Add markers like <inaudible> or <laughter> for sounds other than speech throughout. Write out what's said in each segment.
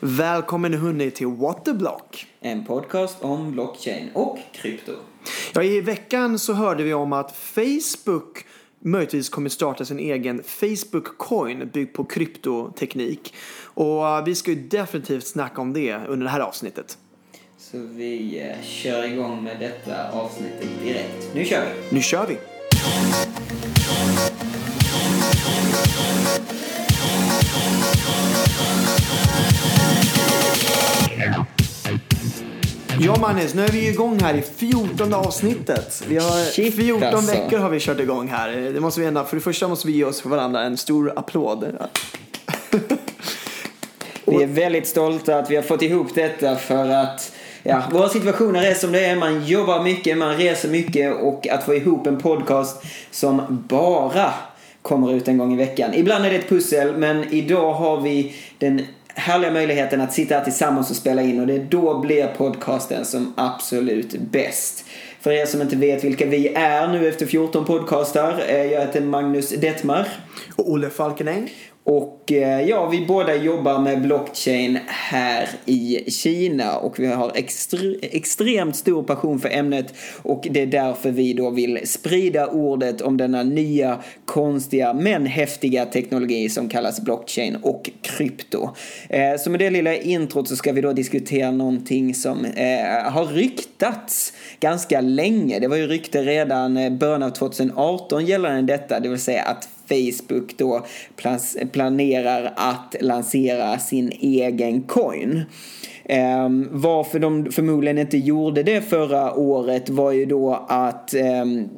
Välkommen hörni till What the Block. En podcast om blockchain och krypto. Ja, I veckan så hörde vi om att Facebook möjligtvis kommer starta sin egen Facebook Coin byggd på kryptoteknik. Och uh, vi ska ju definitivt snacka om det under det här avsnittet. Så vi eh, kör igång med detta avsnittet direkt. Nu kör vi! Nu kör vi! Ja Magnus, nu är vi igång här i 14 avsnittet. Vi har Shit, 14 alltså. veckor har vi kört igång här. Det måste vi ändå, för det första måste vi ge oss för varandra en stor applåd. Vi är väldigt stolta att vi har fått ihop detta för att ja, våra situationer är som det är. Man jobbar mycket, man reser mycket och att få ihop en podcast som bara kommer ut en gång i veckan. Ibland är det ett pussel men idag har vi den härliga möjligheten att sitta här tillsammans och spela in och det är då blir podcasten som absolut bäst. För er som inte vet vilka vi är nu efter 14 podcastar, eh, jag heter Magnus Detmar. Och Olle Falkenäng. Och eh, ja, vi båda jobbar med blockchain här i Kina och vi har extre- extremt stor passion för ämnet och det är därför vi då vill sprida ordet om denna nya konstiga men häftiga teknologi som kallas blockchain och krypto. Eh, så med det lilla introt så ska vi då diskutera någonting som eh, har ryktats ganska länge. Det var ju rykte redan eh, början av 2018 gällande detta, det vill säga att Facebook då planerar att lansera sin egen coin. Um, varför de förmodligen inte gjorde det förra året var ju då att um,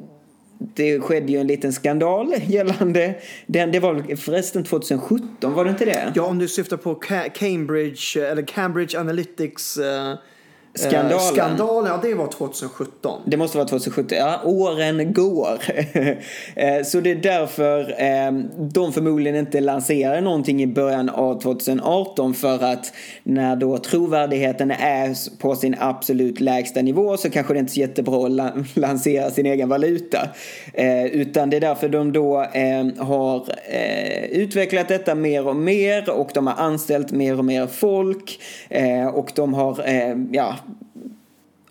det skedde ju en liten skandal <laughs> gällande den. Det var förresten 2017, var det inte det? Ja, om du syftar på Cambridge, eller Cambridge Analytics uh Skandalen. Eh, skandalen, ja det var 2017. Det måste vara 2017. Ja, åren går. <laughs> Eh, Så det är därför eh, de förmodligen inte lanserar någonting i början av 2018 för att när då trovärdigheten är på sin absolut lägsta nivå så kanske det inte är så jättebra att la- <laughs> lansera sin egen valuta. Eh, Utan det är därför de då eh, har utvecklat detta mer och mer och de har anställt mer och mer folk och de har eh, ja,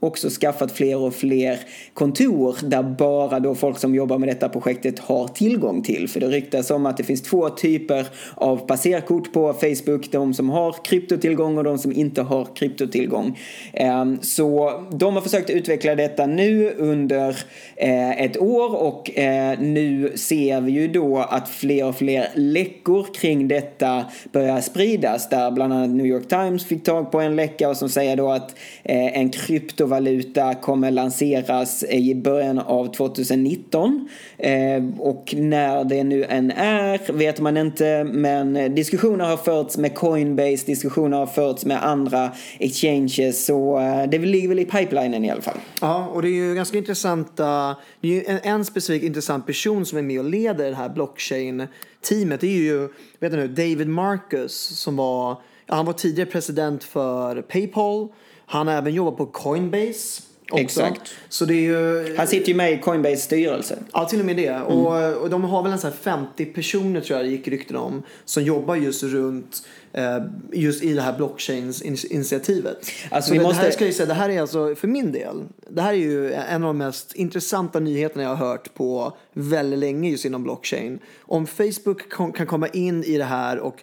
också skaffat fler och fler kontor där bara då folk som jobbar med detta projektet har tillgång till. För det ryktas om att det finns två typer av passerkort på Facebook. De som har kryptotillgång och de som inte har kryptotillgång. Ehm, så de har försökt utveckla detta nu under eh, ett år och eh, nu ser vi ju då att fler och fler läckor kring detta börjar spridas. Där bland annat New York Times fick tag på en läcka och som säger då att eh, en krypto kryptovaluta kommer lanseras i början av 2019. Eh, och när det nu än är vet man inte men diskussioner har förts med Coinbase, diskussioner har förts med andra exchanges så eh, det ligger väl i pipelinen i alla fall. Ja, och det är ju ganska intressanta Det är ju en, en specifik intressant person som är med och leder det här blockchain-teamet. Det är ju, vet du nu, David Marcus som var, han var tidigare president för Paypal. Han har även jobbat på Coinbase. Också. Exakt. Så det är ju... Han sitter ju med i Coinbase styrelse. Ja, till och med det. Och, och de har väl en sån här 50 personer tror jag det gick rykten om som jobbar just runt eh, just i det här blockchains-initiativet. Alltså, Så vi det, måste- här ska jag säga, det här är alltså för min del, det här är ju en av de mest intressanta nyheterna jag har hört på väldigt länge just inom blockchain. Om Facebook kan komma in i det här och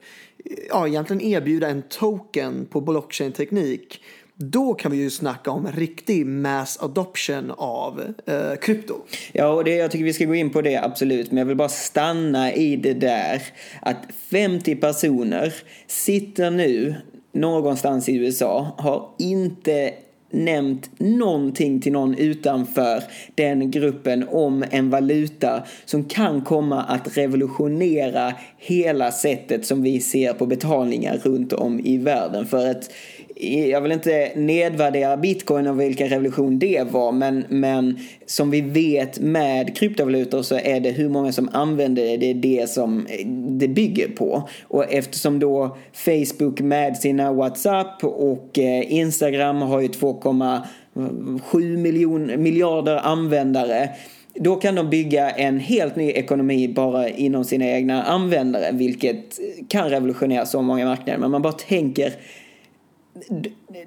ja, egentligen erbjuda en token på blockchain-teknik då kan vi ju snacka om riktig mass adoption av eh, krypto. Ja, och det, jag tycker vi ska gå in på det absolut. Men jag vill bara stanna i det där att 50 personer sitter nu någonstans i USA, har inte nämnt någonting till någon utanför den gruppen om en valuta som kan komma att revolutionera hela sättet som vi ser på betalningar runt om i världen. För att jag vill inte nedvärdera bitcoin och vilken revolution det var men, men som vi vet med kryptovalutor så är det hur många som använder det, det är det som eh, det bygger på. Och eftersom då Facebook med sina WhatsApp och eh, Instagram har ju 2,7 miljon, miljarder användare då kan de bygga en helt ny ekonomi bara inom sina egna användare vilket kan revolutionera så många marknader. Men man bara tänker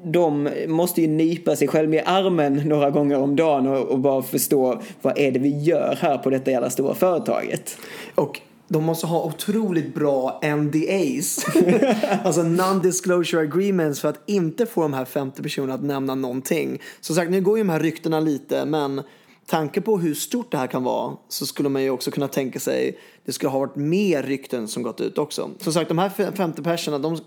de måste ju nypa sig själva i armen några gånger om dagen och, och bara förstå vad är det vi gör här på detta jävla stora företaget. Och de måste ha otroligt bra NDAs, <laughs> alltså non-disclosure agreements för att inte få de här 50 personerna att nämna någonting. Som sagt, nu går ju de här ryktena lite, men tanke på hur stort det här kan vara så skulle man ju också kunna tänka sig det skulle ha varit mer rykten som gått ut också. Som sagt, de här 50 personerna, de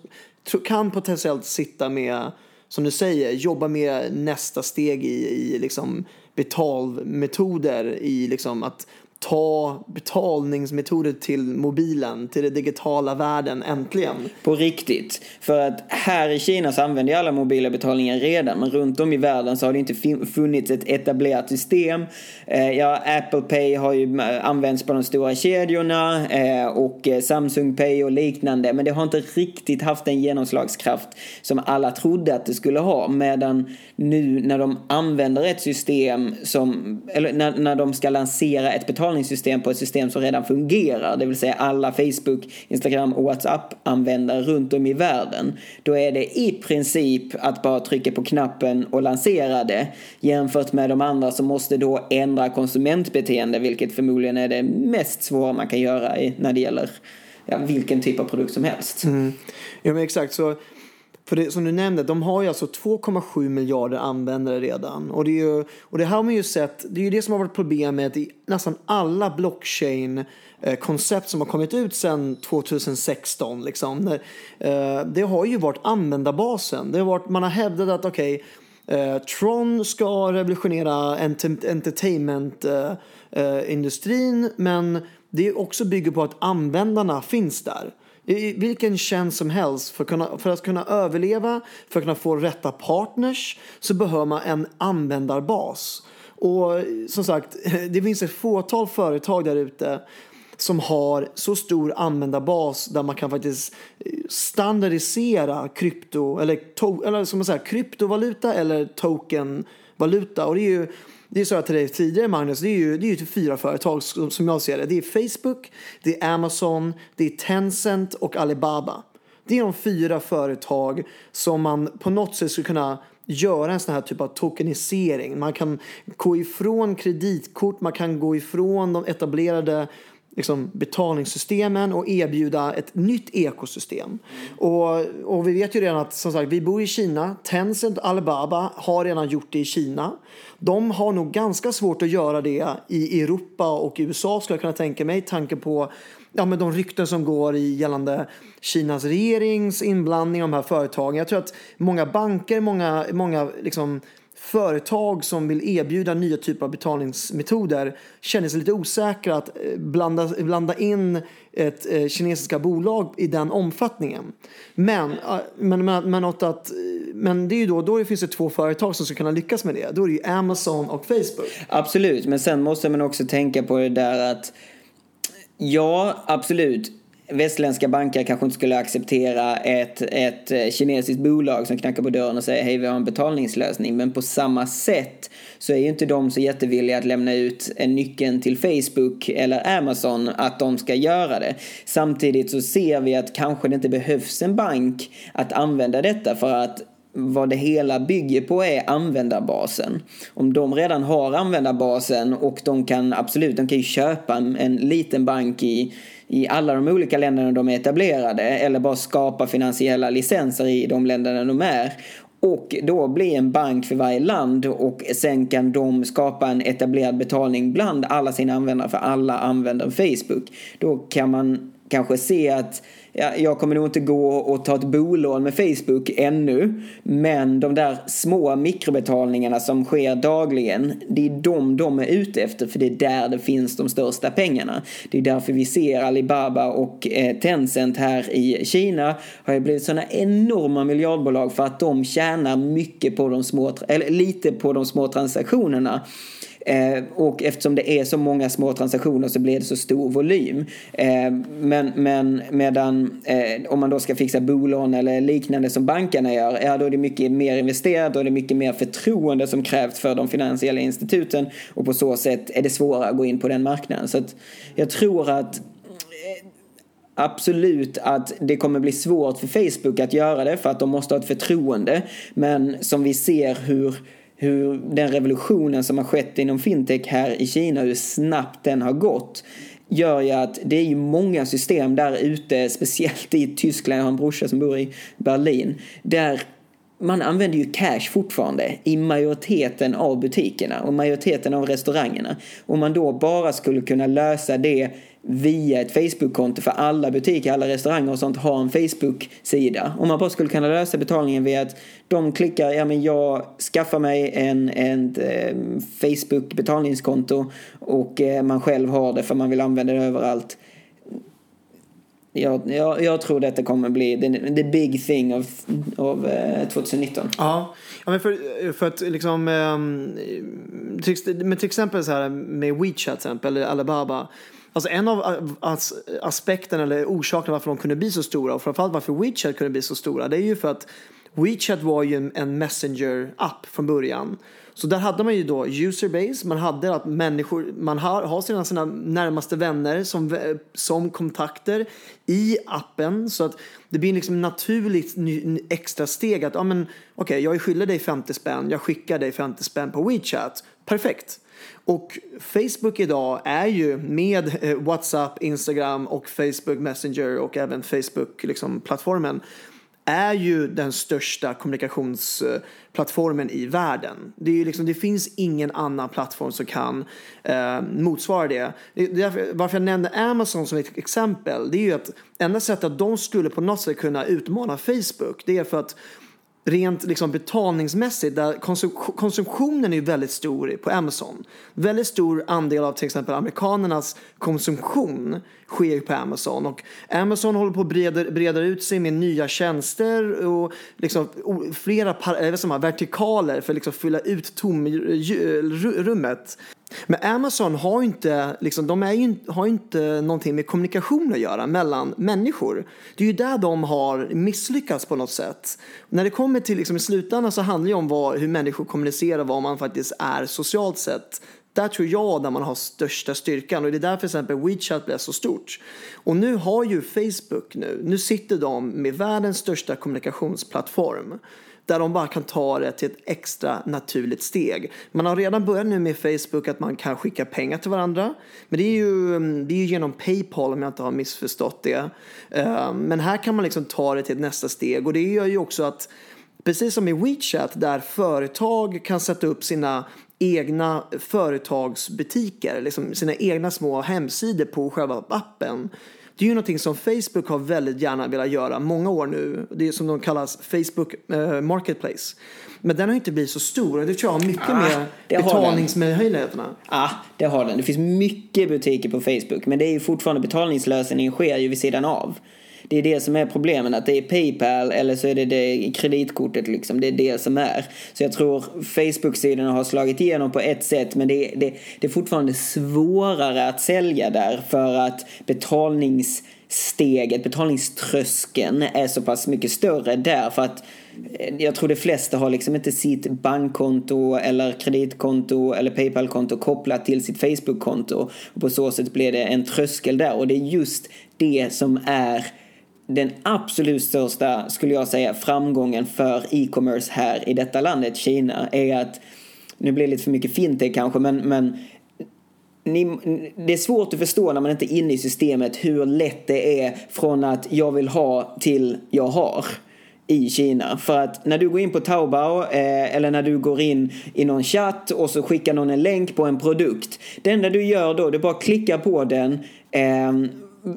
kan potentiellt sitta med, som du säger, jobba med nästa steg i, i liksom betalmetoder, i liksom att ta betalningsmetoder till mobilen, till den digitala världen, äntligen. På riktigt. För att här i Kina så använder ju alla mobila betalningar redan, men runt om i världen så har det inte funnits ett etablerat system. Eh, ja, Apple Pay har ju eh, använts på de stora kedjorna eh, och eh, Samsung Pay och liknande, men det har inte riktigt haft den genomslagskraft som alla trodde att det skulle ha. Medan nu när de använder ett system som, eller när, när de ska lansera ett betalningssystem betalningssystem på ett system som redan fungerar, det vill säga alla Facebook, Instagram och WhatsApp-användare runt om i världen, då är det i princip att bara trycka på knappen och lansera det jämfört med de andra som måste då ändra konsumentbeteende, vilket förmodligen är det mest svåra man kan göra när det gäller ja, vilken typ av produkt som helst. Mm. Ja, men exakt. Så för det, som du nämnde, de har ju alltså 2,7 miljarder användare redan. Och det, är ju, och det här har man ju sett, det är ju det som har varit problemet i nästan alla blockchain eh, koncept som har kommit ut sedan 2016. Liksom. Eh, det har ju varit användarbasen. Det har varit, man har hävdat att okej, okay, Tron ska revolutionera entertainmentindustrin men det också bygger på att användarna finns där. I vilken tjänst som helst, för att, kunna, för att kunna överleva, för att kunna få rätta partners, så behöver man en användarbas. Och som sagt, <laughs> det finns ett fåtal företag där ute som har så stor användarbas där man kan faktiskt eh, standardisera krypto, eller, to, eller som man säger, kryptovaluta eller tokenvaluta. Och det är ju det sa jag till dig tidigare Magnus, det är ju, det är ju typ fyra företag som jag ser det. Det är Facebook, det är Amazon, det är Tencent och Alibaba. Det är de fyra företag som man på något sätt skulle kunna göra en sån här typ av tokenisering. Man kan gå ifrån kreditkort, man kan gå ifrån de etablerade liksom, betalningssystemen och erbjuda ett nytt ekosystem. Och, och vi vet ju redan att som sagt, vi bor i Kina. Tencent och Alibaba har redan gjort det i Kina. De har nog ganska svårt att göra det i Europa och USA skulle jag kunna tänka mig. Tanke på ja, men de rykten som går i gällande Kinas regerings inblandning i de här företagen. Jag tror att många banker, många, många liksom, företag som vill erbjuda nya typer av betalningsmetoder känner sig lite osäkra att eh, blanda, blanda in ett eh, kinesiska bolag i den omfattningen. Men, eh, men, men, men, att, eh, men det är ju då, då finns det två företag som ska kunna lyckas med det. Då är det ju Amazon och Facebook. Absolut, men sen måste man också tänka på det där att ja, absolut västländska banker kanske inte skulle acceptera ett, ett eh, kinesiskt bolag som knackar på dörren och säger hej vi har en betalningslösning. Men på samma sätt så är ju inte de så jättevilliga att lämna ut en nyckeln till Facebook eller Amazon att de ska göra det. Samtidigt så ser vi att kanske det inte behövs en bank att använda detta för att vad det hela bygger på är användarbasen. Om de redan har användarbasen och de kan absolut, de kan ju köpa en, en liten bank i i alla de olika länderna de är etablerade eller bara skapa finansiella licenser i de länderna de är och då bli en bank för varje land och sen kan de skapa en etablerad betalning bland alla sina användare för alla använder Facebook. Då kan man kanske se att ja, jag kommer nog inte gå och ta ett bolån med Facebook ännu. Men de där små mikrobetalningarna som sker dagligen, det är de de är ute efter för det är där det finns de största pengarna. Det är därför vi ser Alibaba och eh, Tencent här i Kina har ju blivit sådana enorma miljardbolag för att de tjänar mycket på de små, eller lite på de små transaktionerna. Eh, och eftersom det är så många små transaktioner så blir det så stor volym. Eh, men, men medan eh, om man då ska fixa bolån eller liknande som bankerna gör, ja då är det mycket mer investerat och det är mycket mer förtroende som krävs för de finansiella instituten och på så sätt är det svårare att gå in på den marknaden. Så att jag tror att eh, absolut att det kommer bli svårt för Facebook att göra det för att de måste ha ett förtroende. Men som vi ser hur hur den revolutionen som har skett inom fintech här i Kina, hur snabbt den har gått gör ju att det är ju många system där ute, speciellt i Tyskland, jag har en brorsa som bor i Berlin, där man använder ju cash fortfarande i majoriteten av butikerna och majoriteten av restaurangerna. Om man då bara skulle kunna lösa det via ett Facebook-konto för alla butiker, alla restauranger och sånt har en Facebook-sida. Om man bara skulle kunna lösa betalningen via att de klickar, ja men jag skaffar mig en, en eh, Facebook-betalningskonto och eh, man själv har det för man vill använda det överallt. Jag, jag, jag tror detta kommer bli the, the big thing av, av eh, 2019. Ja, ja men för, för att liksom, eh, till, men till exempel så här med WeChat till exempel, eller Alibaba. Alltså en av eh, aspekterna eller orsakerna varför de kunde bli så stora och framförallt varför WeChat kunde bli så stora det är ju för att WeChat var ju en Messenger-app från början. Så där hade man ju då userbase, man hade att människor, man har, har sina, sina närmaste vänner som, som kontakter i appen så att det blir liksom naturligt extra steg att ja men okej okay, jag är skyldig dig 50 spänn, jag skickar dig 50 spänn på WeChat, perfekt. Och Facebook idag är ju med eh, WhatsApp, Instagram och Facebook Messenger och även Facebook-plattformen liksom, är ju den största kommunikationsplattformen i världen. Det, är liksom, det finns ingen annan plattform som kan eh, motsvara det. det därför, varför jag nämnde Amazon som ett exempel, det är ju att enda sättet att de skulle på något sätt kunna utmana Facebook, det är för att rent liksom betalningsmässigt, där konsumtionen är väldigt stor på Amazon. Väldigt stor andel av till exempel amerikanernas konsumtion sker på Amazon. Och Amazon håller på att breda, breda ut sig med nya tjänster och liksom flera par, vertikaler för att liksom fylla ut tomrummet. Men Amazon har inte, liksom, de är ju, har inte någonting med kommunikation att göra mellan människor. Det är ju där de har misslyckats på något sätt. När det kommer till liksom, i slutändan så handlar det om vad, hur människor kommunicerar, vad man faktiskt är socialt sett. Där tror jag där man har största styrkan och det är därför till exempel WeChat blev så stort. Och nu har ju Facebook nu, nu sitter de med världens största kommunikationsplattform där de bara kan ta det till ett extra naturligt steg. Man har redan börjat nu med Facebook att man kan skicka pengar till varandra. Men det är ju, mm, det är ju genom Paypal om jag inte har missförstått det. Ehm, men här kan man liksom ta det till ett nästa steg och det gör ju också att Precis som i WeChat där företag kan sätta upp sina egna företagsbutiker, liksom sina egna små hemsidor på själva appen det är ju någonting som Facebook har väldigt gärna velat göra många år nu. Det är som de kallas Facebook eh, Marketplace. Men den har inte blivit så stor och det tror jag har mycket ah, med betalningsmöjligheterna. Ja, ah, det har den. Det finns mycket butiker på Facebook men det är ju fortfarande betalningslösningen sker ju vid sidan av. Det är det som är problemet, att det är Paypal eller så är det, det kreditkortet liksom. Det är det som är. Så jag tror Facebook-sidorna har slagit igenom på ett sätt men det, det, det är fortfarande svårare att sälja där för att betalningssteget, betalningströskeln är så pass mycket större där för att eh, jag tror de flesta har liksom inte sitt bankkonto eller kreditkonto eller Paypal-konto kopplat till sitt Facebook-konto. Och på så sätt blir det en tröskel där och det är just det som är den absolut största, skulle jag säga, framgången för e-commerce här i detta landet, Kina, är att, nu blir det lite för mycket fintech kanske, men, men ni, det är svårt att förstå när man inte är inne i systemet hur lätt det är från att jag vill ha till jag har i Kina. För att när du går in på Taobao eh, eller när du går in i någon chatt och så skickar någon en länk på en produkt. Det enda du gör då, du bara klickar på den, eh,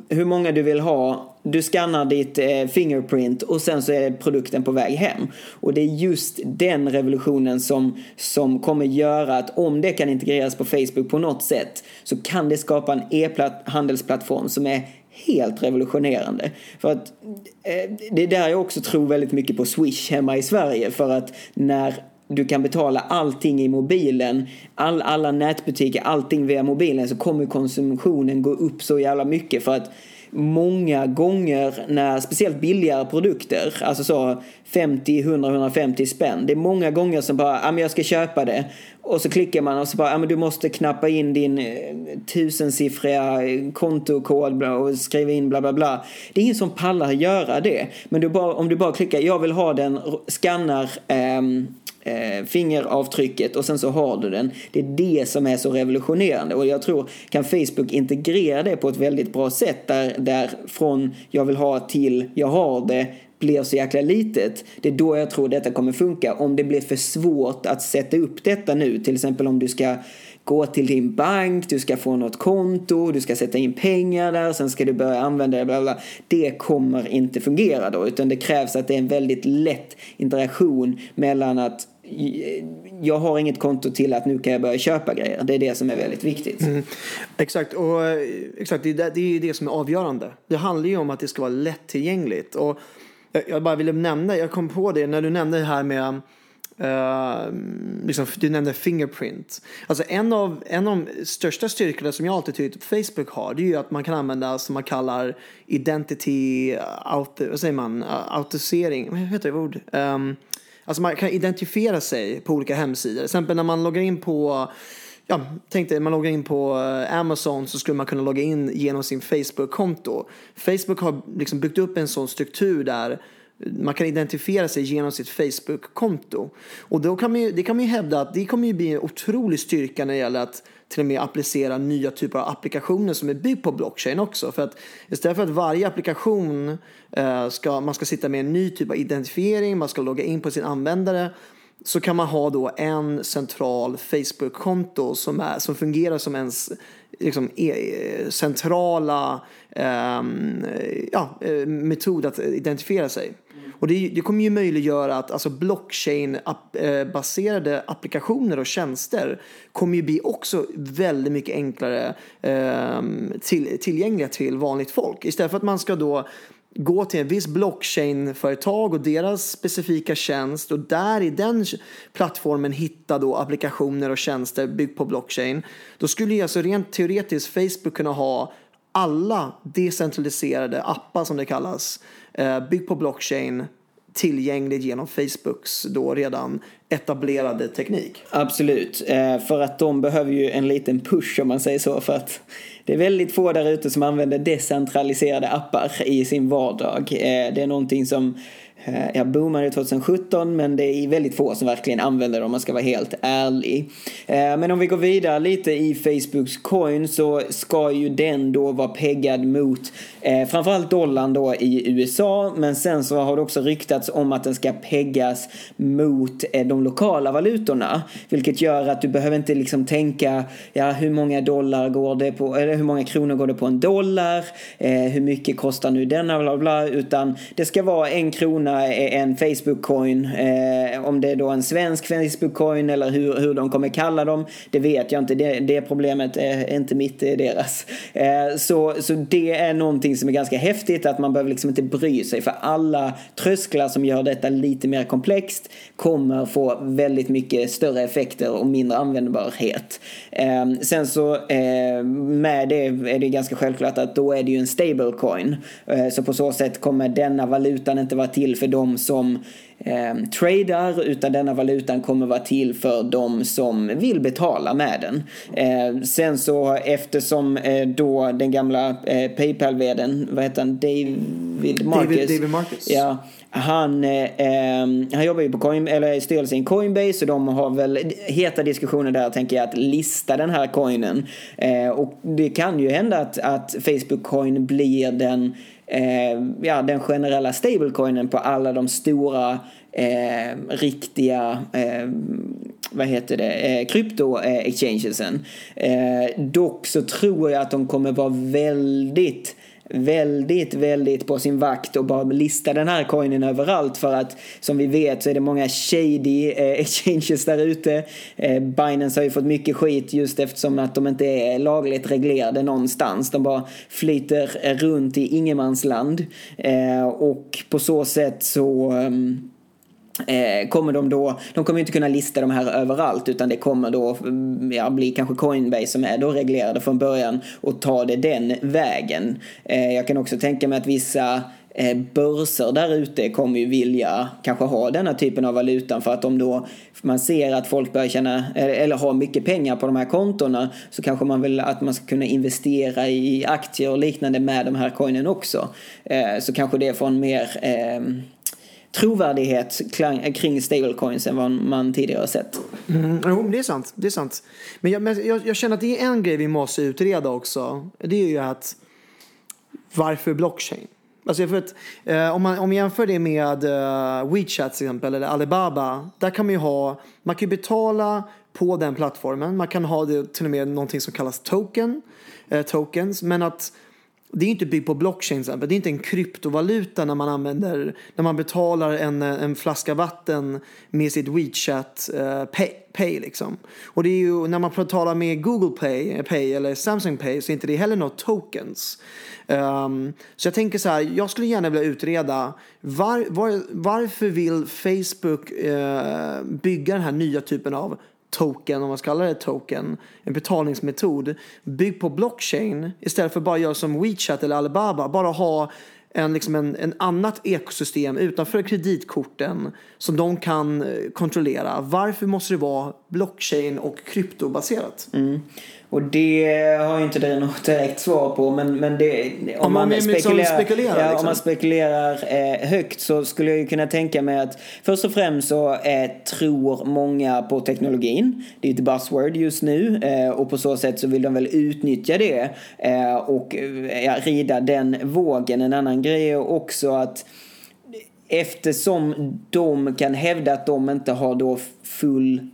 hur många du vill ha du skannar ditt eh, fingerprint och sen så är produkten på väg hem. Och det är just den revolutionen som, som kommer göra att om det kan integreras på Facebook på något sätt så kan det skapa en e-handelsplattform som är helt revolutionerande. För att eh, det är där jag också tror väldigt mycket på Swish hemma i Sverige för att när du kan betala allting i mobilen, all, alla nätbutiker, allting via mobilen så kommer konsumtionen gå upp så jävla mycket för att många gånger när, speciellt billigare produkter, alltså så 50, 100, 150 spänn. Det är många gånger som bara, ja men jag ska köpa det. Och så klickar man och så bara, ja men du måste knappa in din eh, tusensiffriga kontokod och skriva in bla bla bla. Det är ingen som pallar göra det. Men du bara, om du bara klickar, jag vill ha den, skannar ehm, eh, fingeravtrycket och sen så har du den. Det är det som är så revolutionerande och jag tror kan Facebook integrera det på ett väldigt bra sätt där, där från jag vill ha till jag har det blir så jäkla litet. Det är då jag tror detta kommer funka. Om det blir för svårt att sätta upp detta nu, till exempel om du ska gå till din bank, du ska få något konto, du ska sätta in pengar där, sen ska du börja använda det, bla bla. Det kommer inte fungera då, utan det krävs att det är en väldigt lätt interaktion mellan att jag har inget konto till att nu kan jag börja köpa grejer. Det är det som är väldigt viktigt. Mm. Exakt, och eh, exakt, det, är, det är det som är avgörande. Det handlar ju om att det ska vara lättillgängligt. Och Eh, jag bara ville nämna, jag kom på det när du nämnde det här med Uh, liksom, du nämnde Fingerprint. Alltså en av, en av de största styrkorna som jag alltid tyckt typ Facebook har det är ju att man kan använda som man kallar identity, eh, auto, vad säger man, autosering, vad heter det ord? Um, alltså man kan identifiera sig på olika hemsidor. Till exempel när man loggar in på ja, tänk dig, man loggar in på eh, Amazon så skulle man kunna logga in genom sin Facebook-konto. Facebook har liksom byggt upp en sån struktur där man kan identifiera sig genom sitt Facebook-konto. Och då kan man ju, det kan man ju hävda att det kommer ju bli en otrolig styrka när det gäller att till och med applicera nya typer av applikationer som är byggd på blockchain också. För att istället för att varje applikation eh, ska, man ska sitta med en ny typ av identifiering, man ska logga in på sin användare så kan man ha då en central Facebook-konto som, som fungerar som ens liksom, e, centrala eh, ja, eh, metod att identifiera sig. Mm. Och det, det, kommer ju möjliggöra att alltså blockchain-baserade applikationer och tjänster kommer ju bli också väldigt mycket enklare eh, till, tillgängliga till vanligt folk. Istället för att man ska då gå till en viss blockchain-företag och deras specifika tjänst och där i den plattformen hitta då applikationer och tjänster byggt på blockchain. Då skulle ju alltså rent teoretiskt Facebook kunna ha alla decentraliserade appar som det kallas eh, byggt på blockchain tillgängligt genom Facebooks då redan etablerade teknik. Absolut, eh, för att de behöver ju en liten push om man säger så för att det är väldigt få där ute som använder decentraliserade appar i sin vardag. Eh, det är någonting som Eh, jag boomade 2017 men det är väldigt få som verkligen använder det om man ska vara helt ärlig. Eh, men om vi går vidare lite i Facebooks coin så ska ju den då vara peggad mot eh, framförallt dollarn då i USA men sen så har det också ryktats om att den ska peggas mot de lokala valutorna. Vilket gör att du behöver inte liksom tänka ja hur många dollar går det på eller hur många kronor går det på en dollar? hur mycket kostar nu denna bla bla utan det ska vara en krona Eh, en Facebook-coin. Eh, om det är då en svensk Facebook-coin eller hur, hur de kommer kalla dem, det vet jag inte. Det, det problemet är inte mitt, det är deras. Eh, så, så det är någonting som är ganska häftigt, att man behöver liksom inte bry sig. För alla trösklar som gör detta lite mer komplext kommer få väldigt mycket större effekter och mindre användbarhet. Eh, sen så eh, med det är det ganska självklart att då är det ju en stablecoin. Eh, så på så sätt kommer denna valutan inte vara till för de som eh, tradar utan denna valutan kommer vara till för de som vill betala med den. Eh, sen så eftersom eh, då den gamla eh, Paypal-vdn, vad heter han, David Marcus. David, David Marcus. Ja, han, eh, ehm, han jobbar ju på Coin, eller styrelsen i Coinbase och de har väl heta diskussioner där tänker jag att lista den här coinen. Eh, och det kan ju hända att, att Facebook Coin blir den eh, ja, den generella stablecoinen på alla de stora eh, riktiga eh, vad heter det, eh, krypto-exchangensen. Eh, eh, dock så tror jag att de kommer vara väldigt väldigt, väldigt på sin vakt och bara lista den här coinen överallt för att som vi vet så är det många shady eh, <laughs> exchanges där ute. Eh, Binance har ju fått mycket skit just eftersom att de inte är lagligt reglerade någonstans. De bara flyter runt i ingenmansland eh, och på så sätt så um, Eh, kommer de då, de kommer inte kunna lista de här överallt utan det kommer då mm, ja, bli kanske Coinbase som är då reglerade från början och ta det den vägen. Eh, jag kan också tänka mig att vissa eh, börser där ute kommer ju vilja kanske ha denna typen av valutan för att om då man ser att folk börjar tjäna eh, eller har mycket pengar på de här kontona så kanske man vill att man ska kunna investera i aktier och liknande med de här coinen också. Eh, så kanske det får en mer ehm, trovärdighet kring stablecoins än vad man tidigare har sett. Mm, jo, det är sant. Det är sant. Men jag, men jag, jag känner att det är en grej vi måste utreda också. Det är ju att varför blockchain? Alltså för att, eh, om, man, om man jämför det med eh, WeChat till exempel eller Alibaba. Där kan man ju ha, man kan ju betala på den plattformen. Man kan ha det till och med någonting som kallas token, eh, tokens. Men att det är inte byggt på blockchain. Det är inte en kryptovaluta när man använder, när man betalar en, en flaska vatten med sitt WeChat uh, pay, pay liksom. Och det är ju när man betalar med Google Pay, eh, Pay eller Samsung Pay så är inte det heller något tokens. Um, så jag tänker så här, jag skulle gärna vilja utreda var, var, varför vill Facebook uh, bygga den här nya typen av token, om man ska kalla det token, en betalningsmetod byggd på blockchain istället för bara göra som WeChat eller Alibaba, bara ha en, liksom en, en annat ekosystem utanför kreditkorten som de kan eh, kontrollera. Varför måste det vara blockchain och kryptobaserat? Mm. Och det har ju inte det något direkt svar på. Men, men det, om, om man, man spekulerar, spekulerar, ja, liksom. om man spekulerar eh, högt så skulle jag ju kunna tänka mig att först och främst så eh, tror många på teknologin. Det är ett buzzword just nu eh, och på så sätt så vill de väl utnyttja det eh, och ja, rida den vågen. En annan grej är också att eftersom de kan hävda att de inte har då full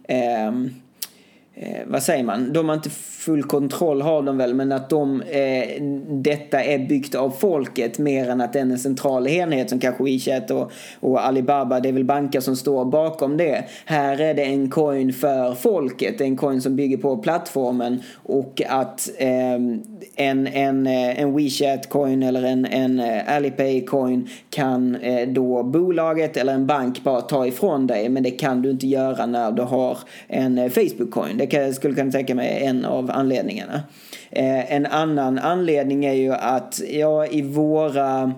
eh, vad säger man, de har inte full kontroll har de väl, men att de, eh, detta är byggt av folket mer än att det är en central enhet som kanske WeChat och, och Alibaba, det är väl banker som står bakom det. Här är det en coin för folket, en coin som bygger på plattformen och att ehm, eh, en, en, en WeChat-coin eller en, en eh, Alipay-coin kan eh, då bolaget eller en bank bara ta ifrån dig, men det kan du inte göra när du har en eh, Facebook-coin. Det kan, skulle kunna tänka mig en av anledningarna. Eh, en annan anledning är ju att ja, i våra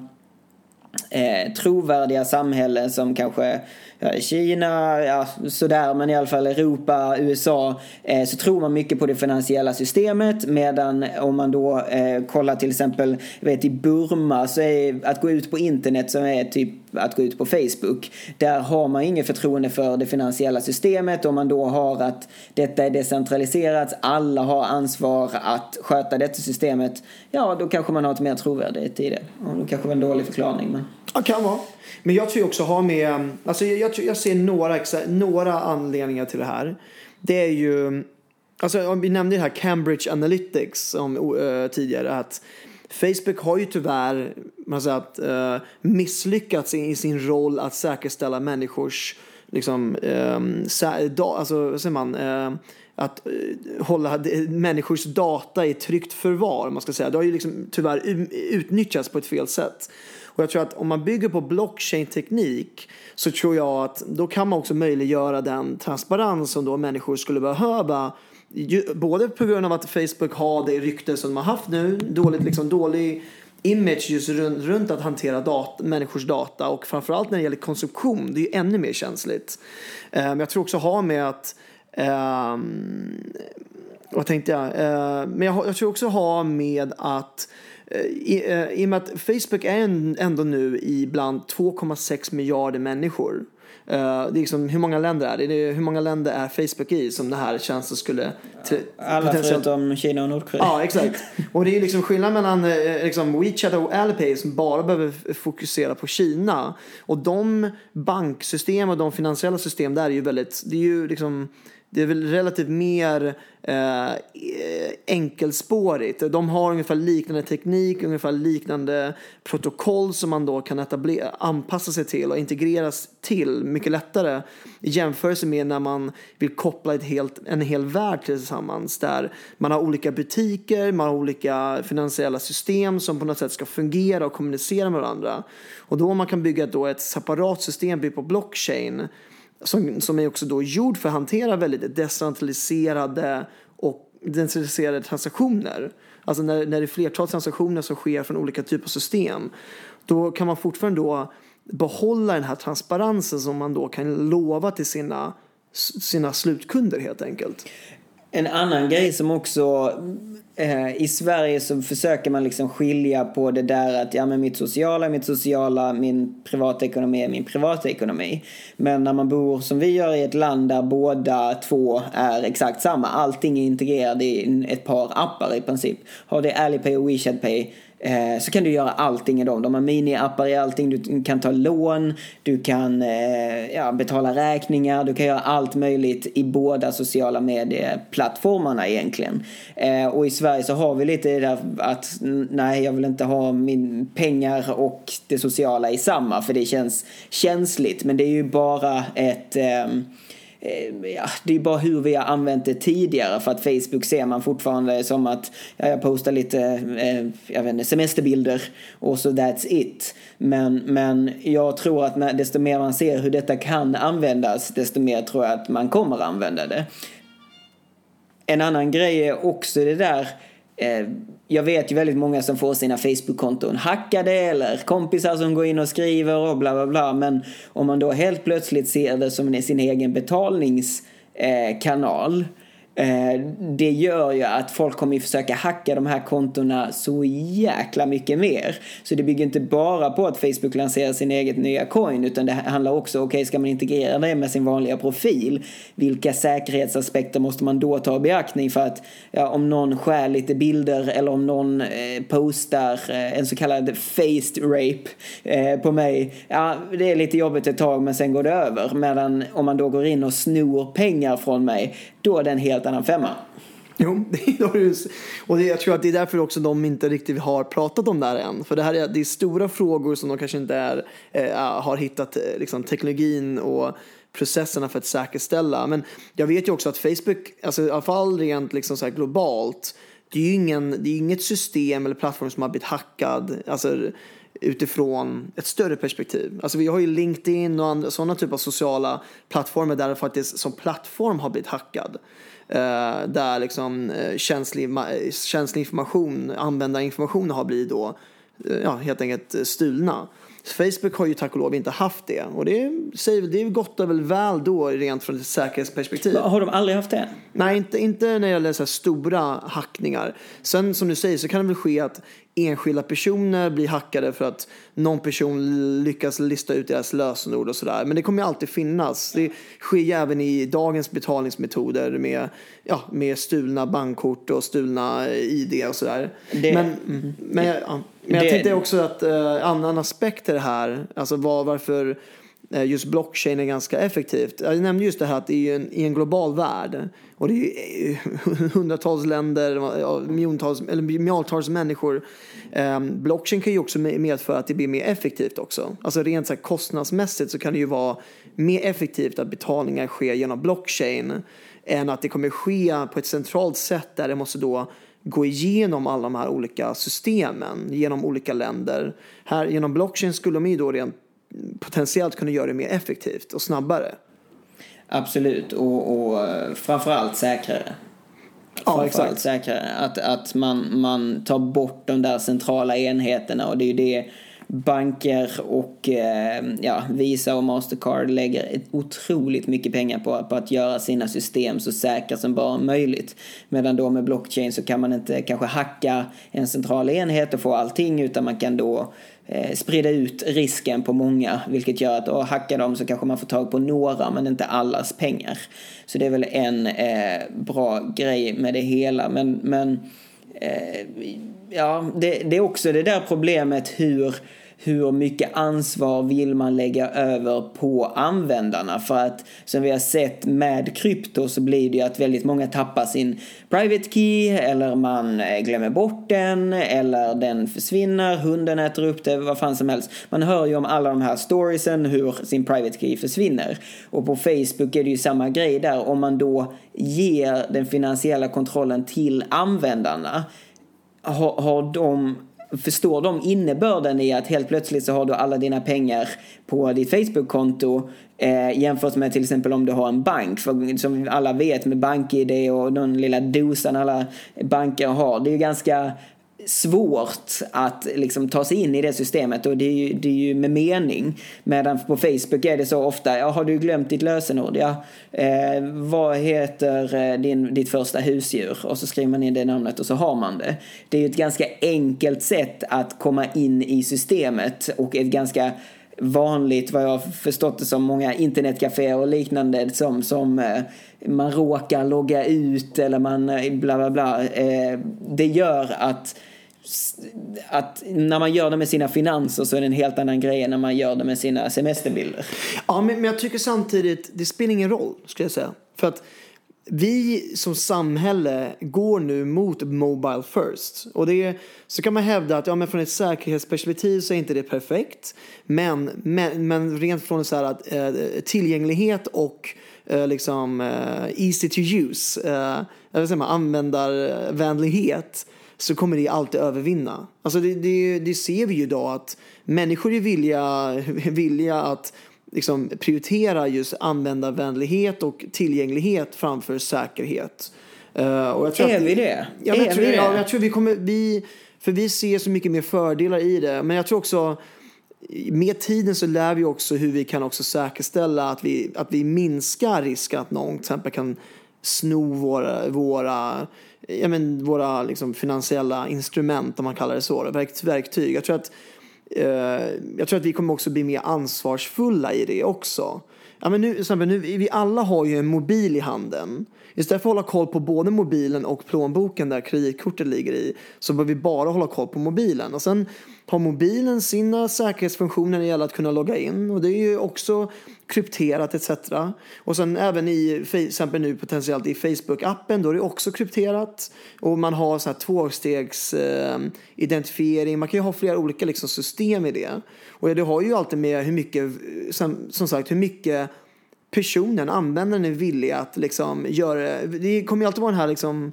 eh, trovärdiga samhällen som kanske Kina, ja, sådär, men i alla fall Europa, USA, eh, så tror man mycket på det finansiella systemet. Medan om man då eh, kollar till exempel, vet i Burma, så är att gå ut på internet som är typ att gå ut på Facebook. Där har man inget förtroende för det finansiella systemet. Om man då har att detta är decentraliserat, alla har ansvar att sköta detta systemet. Ja, då kanske man har ett mer trovärdigt i det. Och det kanske var en dålig förklaring. Men... Ja, kan vara. Men jag tror också ha med, alltså jag, jag, jag ser några, några anledningar till det här. Det är ju, alltså vi nämnde det här Cambridge Analytics om, uh, eh, tidigare att Facebook har ju tyvärr man säger att, uh, misslyckats i, i, sin roll att säkerställa människors liksom, um, sä, da, alltså, vad säger man, uh, att uh, hålla människors data i tryggt förvar. Man ska säga. Det har ju liksom tyvärr utnyttjats på ett fel sätt. Och jag tror att om man bygger på blockchain-teknik så tror jag att då kan man också möjliggöra den transparens som då människor skulle behöva både på grund av att Facebook har det rykte som de har haft nu, dåligt, liksom, dålig image just runt, runt att hantera data, människors data och framförallt när det gäller konsumtion, det är ju ännu mer känsligt. Um, jag tror också ha med att um, vad tänkte jag? Uh, men jag, jag tror också ha med att i, eh, I och med att Facebook är ändå nu i bland 2,6 miljarder människor. Uh, det är liksom, hur många länder är det? det är, hur många länder är Facebook i som det här tjänsten skulle... Alla förutom Kina och Nordkorea. Ja, exakt. Och det är liksom skillnad mellan liksom WeChat och Alipay som bara behöver fokusera på Kina. Och de banksystem och de finansiella system där är ju väldigt... Det är ju liksom det är väl relativt mer eh, enkelspårigt. De har ungefär liknande teknik, ungefär liknande protokoll som man då kan etablera, anpassa sig till och integreras till mycket lättare i jämförelse med när man vill koppla ett helt, en hel värld tillsammans där man har olika butiker, man har olika finansiella system som på något sätt ska fungera och kommunicera med varandra. Och då man kan bygga då ett separat system byggt på blockchain som, som är också då gjord för att hantera väldigt decentraliserade och decentraliserade transaktioner. Alltså när, när det är flertal transaktioner som sker från olika typer av system. Då kan man fortfarande då behålla den här transparensen som man då kan lova till sina, sina slutkunder helt enkelt. En annan grej som också eh, i Sverige så försöker man liksom skilja på det där att ja men mitt sociala, är mitt sociala, min privatekonomi är min privatekonomi. Men när man bor som vi gör i ett land där båda två är exakt samma, allting är integrerat i ett par appar i princip. Har det Alipay och WeChatPay Eh, så kan du göra allting i dem. De har mini-appar i allting. Du kan ta lån, du kan eh, ja, betala räkningar, du kan göra allt möjligt i båda sociala medieplattformarna egentligen. Eh, och i Sverige så har vi lite det där att nej, jag vill inte ha min pengar och det sociala i samma för det känns känsligt. Men det är ju bara ett Eh, Ehm, ja, det är bara hur vi har använt det tidigare för att Facebook ser man fortfarande som att ja, jag postar lite eh, jag vet inte, semesterbilder och så that's it. Men, men jag tror att när, desto mer man ser hur detta kan användas desto mer tror jag att man kommer använda det. En annan grej är också det där eh, jag vet ju väldigt många som får sina Facebook-konton hackade eller kompisar som går in och skriver och bla bla bla. Men om man då helt plötsligt ser det som sin egen betalningskanal eh, Eh, det gör ju att folk kommer försöka hacka de här kontona så jäkla mycket mer. Så det bygger inte bara på att Facebook lanserar sin eget nya coin utan det handlar också, okej okay, ska man integrera det med sin vanliga profil? Vilka säkerhetsaspekter måste man då ta i beaktning för att ja, om någon skär lite bilder eller om någon eh, postar eh, en så kallad faced rape eh, på mig. Ja, det är lite jobbigt ett tag men sen går det över. Medan om man då går in och snor pengar från mig, då är den helt helt annan femma. Jo, <laughs> och det, jag tror att det är därför också de inte riktigt har pratat om det här än. För det här är, det är stora frågor som de kanske inte är, eh, ah, har hittat eh, liksom, teknologin och processerna för att säkerställa. Men jag vet ju också att Facebook, alltså, i alla fall rent liksom, så globalt, det är ju ingen, det är inget system eller plattform som har blivit hackad. Alltså, utifrån ett större perspektiv. Alltså vi har ju LinkedIn och andra, sådana typer av sociala plattformar där det faktiskt som plattform har blivit hackad. Uh, där liksom uh, känslig, känslig information, användarinformation har blivit då uh, ja, helt enkelt stulna. Facebook har ju tack och lov inte haft det. Och det, säger, det är gott och väl väl då rent från ett säkerhetsperspektiv. Har de aldrig haft det? Nej, inte, inte när det gäller så stora hackningar. Sen som du säger så kan det väl ske att enskilda personer blir hackade för att någon person lyckas lista ut deras lösenord och sådär. Men det kommer ju alltid finnas. Det sker ju även i dagens betalningsmetoder med, ja, med stulna bankkort och stulna ID och sådär. Det... Men, mm, men, ja, men jag det... tänkte också att uh, annan aspekt till det här, alltså var, varför Eh, Eh, just blockchain är ganska effektivt. Jag nämnde just det här att det är en, i en global värld och det är eh, <laughs> hundratals länder, miljontals, eller miljartals människor. Eh, blockchain kan ju också medföra att det blir mer effektivt också. Alltså rent så här kostnadsmässigt så kan det ju vara mer effektivt att betalningar sker genom blockchain än att det kommer ske på ett centralt sätt där det måste då gå igenom alla de här olika systemen genom olika länder. Här genom blockchain skulle de ju då rent potentiellt kunna göra det mer effektivt och snabbare. Absolut, och, och eh, framförallt säkrare. Ja, exakt. säkrare. Att, att man, man tar bort de där centrala enheterna och det är ju det banker och eh, ja, Visa och Mastercard lägger otroligt mycket pengar på, på att göra sina system så säkra som bara möjligt. Medan då med blockchain så kan man inte kanske hacka en central enhet och få allting utan man kan då Eh, sprida ut risken på många vilket gör att och hacka dem så kanske man får tag på några men inte allas pengar. Så det är väl en eh, bra grej med det hela men, men eh, ja, det, det är också det där problemet hur hur mycket ansvar vill man lägga över på användarna? För att som vi har sett med krypto så blir det ju att väldigt många tappar sin private key eller man eh, glömmer bort den eller den försvinner, hunden äter upp det, vad fan som helst. Man hör ju om alla de här storiesen hur sin private key försvinner. Och på Facebook är det ju samma grej där. Om man då ger den finansiella kontrollen till användarna har, har de förstår de innebörden i att helt plötsligt så har du alla dina pengar på ditt Facebook-konto eh, jämfört med till exempel om du har en bank. För som alla vet med BankID och den lilla dosan alla banker har. Det är ju ganska svårt att liksom ta sig in i det systemet och det är ju, det är ju med mening. Medan på Facebook är det så ofta, ja, har du glömt ditt lösenord? Ja, eh, vad heter eh, din, ditt första husdjur? Och så skriver man in det namnet och så har man det. Det är ju ett ganska enkelt sätt att komma in i systemet och ett ganska vanligt, vad jag har förstått det som, många internetcaféer och liknande som, som eh, man råkar logga ut eller man eh, bla bla bla. Eh, det gör att att när man gör det med sina finanser så är det en helt annan grej än när man gör det med sina semesterbilder. Ja, men, men jag tycker samtidigt, det spelar ingen roll, skulle jag säga. För att vi som samhälle går nu mot Mobile first. Och det är, så kan man hävda att ja, men från ett säkerhetsperspektiv så är inte det perfekt. Men, men, men rent från så här att, eh, tillgänglighet och eh, liksom, eh, easy to use, eh, säga, användarvänlighet så kommer det alltid övervinna. Alltså det, det, det ser vi ju idag att människor är villiga, <laughs> villiga att liksom prioritera just användarvänlighet och tillgänglighet framför säkerhet. Uh, och jag tror är vi det? Ja, är jag, tror, vi det? Ja, jag tror vi kommer, vi, för vi ser så mycket mer fördelar i det. Men jag tror också med tiden så lär vi också hur vi kan också säkerställa att vi, att vi minskar risken att någon till exempel kan sno våra, våra, ja, men, våra liksom, finansiella instrument, om man kallar det så, verktyg. Jag tror att Eh, jag tror att vi kommer också bli mer ansvarsfulla i det också. Ja, men nu, nu, vi alla har ju en mobil i handen. Istället för att hålla koll på både mobilen och plånboken där kreditkortet ligger i så bör vi bara hålla koll på mobilen. Och sen har mobilen sina säkerhetsfunktioner när det gäller att kunna logga in och det är ju också krypterat etc. Och sen även i till exempel nu potentiellt i Facebook-appen då är det också krypterat och man har så här tvåstegs eh, identifiering. Man kan ju ha flera olika liksom, system i det. Och det har ju alltid med hur mycket, som, som sagt, hur mycket personen, användaren är villig att liksom göra. Det kommer ju alltid vara den här liksom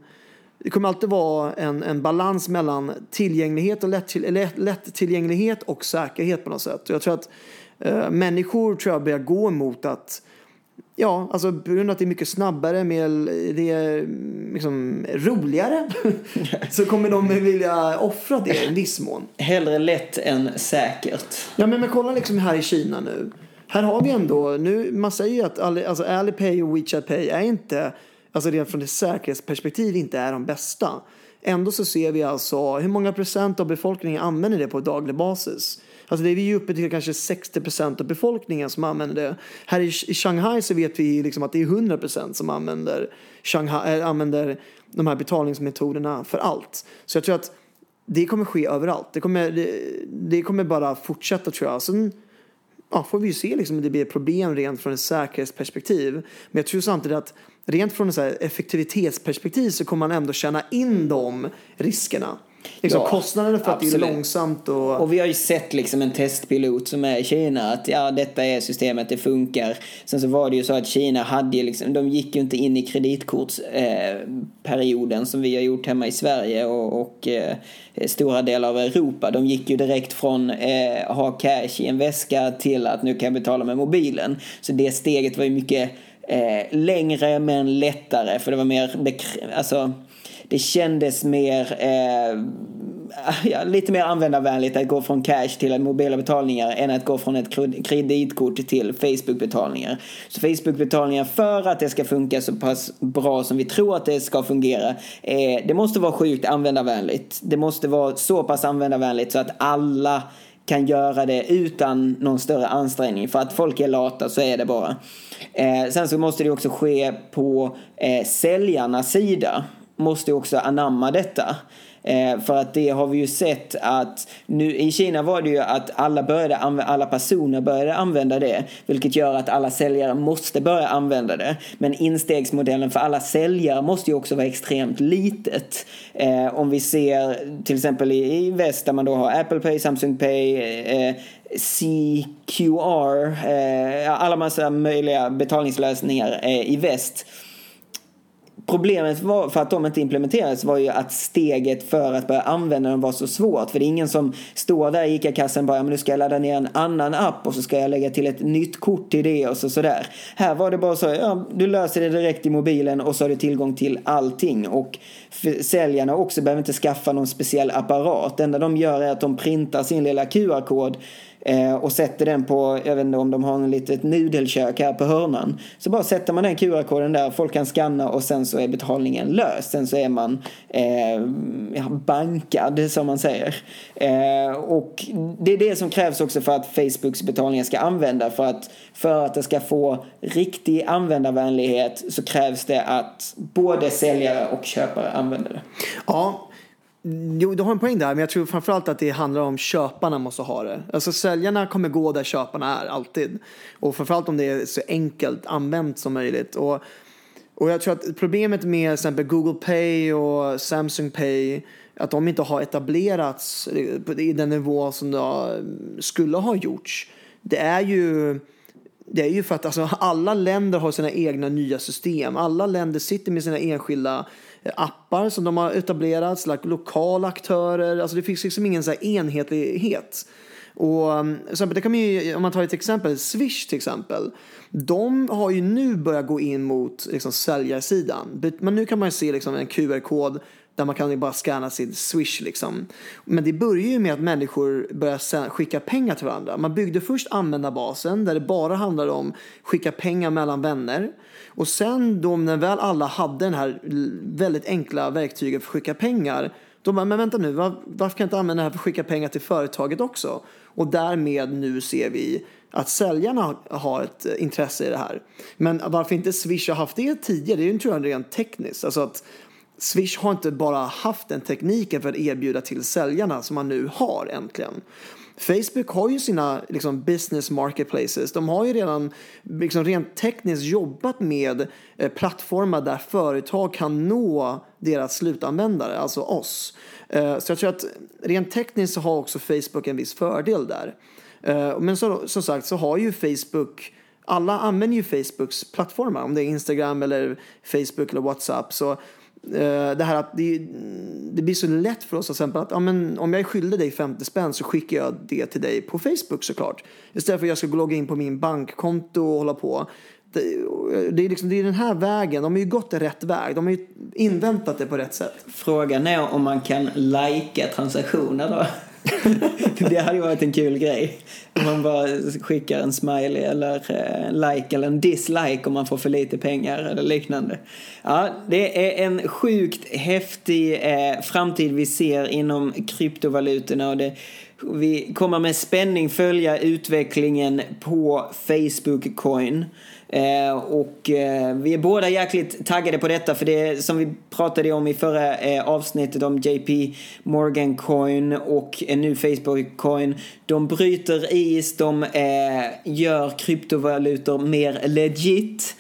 det kommer alltid vara en, en balans mellan tillgänglighet och lätt, lättillgänglighet och säkerhet på något sätt. Och jag tror att eh, människor tror jag börjar gå mot att Ja, alltså på grund av att det är mycket snabbare, mer, det är liksom roligare <laughs> så kommer de vilja offra det i viss mån. Hellre lätt än säkert. Ja, men, men kolla liksom här i Kina nu. Här har vi ändå, nu, man säger ju att alltså Alipay och WeChat Pay är inte alltså rent från ett säkerhetsperspektiv inte är de bästa. Ändå så ser vi alltså hur många procent av befolkningen använder det på daglig basis. Alltså det är vi uppe till kanske 60 procent av befolkningen som använder det. Här i Shanghai så vet vi liksom att det är 100 procent som använder, Shanghai, äh, använder de här betalningsmetoderna för allt. Så jag tror att det kommer ske överallt. Det kommer, det, det kommer bara fortsätta tror jag. Sen ja, får vi ju se liksom, om det blir problem rent från ett säkerhetsperspektiv. Men jag tror samtidigt att rent från ett effektivitetsperspektiv så kommer man ändå känna in de riskerna. Liksom ja, kostnaderna för absolut. att det är långsamt och... Och vi har ju sett liksom en testpilot som är i Kina att ja, detta är systemet, det funkar. Sen så var det ju så att Kina hade ju liksom, de gick ju inte in i kreditkortsperioden eh, som vi har gjort hemma i Sverige och, och eh, stora delar av Europa. De gick ju direkt från eh, ha cash i en väska till att nu kan jag betala med mobilen. Så det steget var ju mycket eh, längre men lättare för det var mer, alltså det kändes mer, eh, ja, lite mer användarvänligt att gå från cash till mobila betalningar än att gå från ett kreditkort till Facebook-betalningar. Så Facebook-betalningar för att det ska funka så pass bra som vi tror att det ska fungera, eh, det måste vara sjukt användarvänligt. Det måste vara så pass användarvänligt så att alla kan göra det utan någon större ansträngning. För att folk är lata så är det bara. Eh, sen så måste det också ske på eh, säljarnas sida måste också anamma detta. Eh, för att det har vi ju sett att nu i Kina var det ju att alla, började alla personer började använda det. Vilket gör att alla säljare måste börja använda det. Men instegsmodellen för alla säljare måste ju också vara extremt litet. Eh, om vi ser till exempel i, i väst där man då har Apple Pay, Samsung Pay, eh, CQR, eh, alla massa möjliga betalningslösningar eh, i väst Problemet var, för att de inte implementerades var ju att steget för att börja använda dem var så svårt. För det är ingen som står där i ICA-kassan och bara, men nu ska jag ladda ner en annan app och så ska jag lägga till ett nytt kort till det och så sådär. Här var det bara så, ja, du löser det direkt i mobilen och så har du tillgång till allting. Och säljarna också behöver inte skaffa någon speciell apparat. Det enda de gör är att de printar sin lilla QR-kod Eh, och sätter den på, jag vet inte om de har en litet nudelkök här på hörnan. Så bara sätter man den QR-koden där, folk kan scanna och sen så är betalningen löst. Sen så är man eh, bankad som man säger. Eh, och det är det som krävs också för att Facebooks betalningar ska använda. För att, för att det ska få riktig användarvänlighet så krävs det att både säljare och köpare använder det. Ja, Jo, du har en poäng där, men jag tror framförallt att det handlar om köparna måste ha det. Alltså säljarna kommer gå där köparna är, alltid. Och framförallt om det är så enkelt använt som möjligt. Och, och jag tror att problemet med till exempel Google Pay och Samsung Pay, att de inte har etablerats i den nivå som de skulle ha gjorts, det är ju det är ju för att alltså, alla länder har sina egna nya system. Alla länder sitter med sina enskilda appar som de har etablerat, like lokala aktörer. Alltså det finns liksom ingen så enhetlighet. Och um, det kan man ju, om man tar ett exempel, Swish till exempel. De har ju nu börjat gå in mot liksom, säljarsidan. Men nu kan man se liksom, en QR-kod där man kan bara scanna sin Swish. Liksom. Men det börjar ju med att människor börjar skicka pengar till varandra. Man byggde först användarbasen där det bara handlade om skicka pengar mellan vänner. Och sen då när väl alla hade den här väldigt enkla verktyget för att skicka pengar då bara, men vänta nu, var, varför kan jag inte använda det här för att skicka pengar till företaget också? Och därmed nu ser vi att säljarna har ett eh, intresse i det här. Men varför inte Swish har haft det tidigare, det är ju tror jag rent tekniskt. Alltså att Swish har inte bara haft den tekniken för att erbjuda till säljarna som man nu har äntligen. Facebook har ju sina liksom, business marketplaces. De har ju redan liksom, rent tekniskt jobbat med eh, plattformar där företag kan nå deras slutanvändare, alltså oss. Eh, så jag tror att rent tekniskt så har också Facebook en viss fördel där. Eh, men så, som sagt så har ju Facebook alla använder ju Facebooks plattformar, om det är Instagram eller Facebook eller WhatsApp. Så Eh, det här att det, det, blir så lätt för oss till exempel att ja, men om jag är skyldig dig 50 spänn så skickar jag det till dig på Facebook såklart. Istället för att jag ska logga in på min bankkonto och hålla på. Det, det, är liksom, det är den här vägen, de har ju gått rätt väg, de har ju inväntat det på rätt sätt. Frågan är om man kan lajka transaktioner då? <laughs> det hade ju varit en kul grej. Om man bara skickar en smiley eller en like eller en dislike om man får för lite pengar eller liknande. Ja, det är en sjukt häftig eh, framtid vi ser inom kryptovalutorna och det, vi kommer med spänning följa utvecklingen på Facebook Coin. Eh, och eh, vi är båda jäkligt taggade på detta för det som vi pratade om i förra eh, avsnittet om JP Morgan Coin och en ny Facebook Coin. De bryter is, de eh, gör kryptovalutor mer legit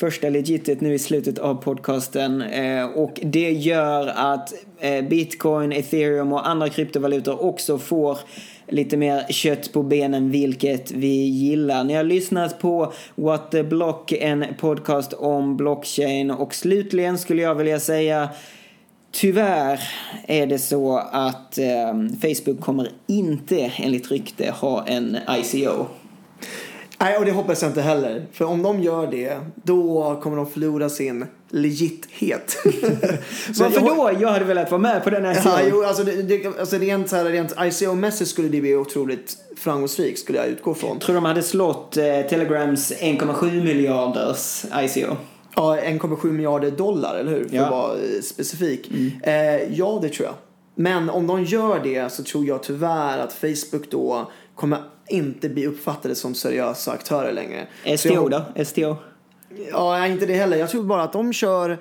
första legitet nu i slutet av podcasten. Eh, och det gör att eh, bitcoin, ethereum och andra kryptovalutor också får lite mer kött på benen, vilket vi gillar. Ni har lyssnat på What the Block, en podcast om blockchain. Och slutligen skulle jag vilja säga Tyvärr är det så att eh, Facebook kommer inte enligt rykte ha en ICO. Nej, och det hoppas jag inte heller. För om de gör det, då kommer de förlora sin legithet. <laughs> Varför då? Jag hade velat vara med på den här ja, jo, alltså, det, det, alltså rent, så här, rent ICO-mässigt skulle det bli otroligt framgångsrikt, skulle jag utgå från. Tror de hade slått eh, Telegrams 1,7 miljarders ICO? Ja, 1,7 miljarder dollar, eller hur? För ja. att vara eh, specifik. Mm. Eh, ja, det tror jag. Men om de gör det så tror jag tyvärr att Facebook då kommer inte bli uppfattade som seriösa aktörer längre. STO jag, då? STO? Ja, inte det heller. Jag tror bara att de kör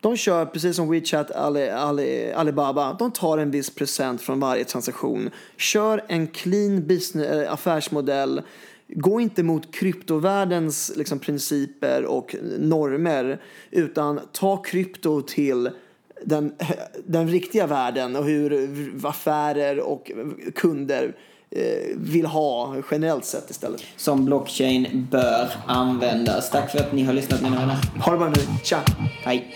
De kör precis som WeChat, Ali, Ali, Alibaba. De tar en viss procent från varje transaktion. Kör en clean business, eh, affärsmodell. Gå inte mot kryptovärldens liksom, principer och normer utan ta krypto till den, eh, den riktiga världen och hur affärer och kunder vill ha generellt sett istället. Som blockchain bör användas. Tack för att ni har lyssnat mina vänner. Ha det bra nu. Tja! Hej!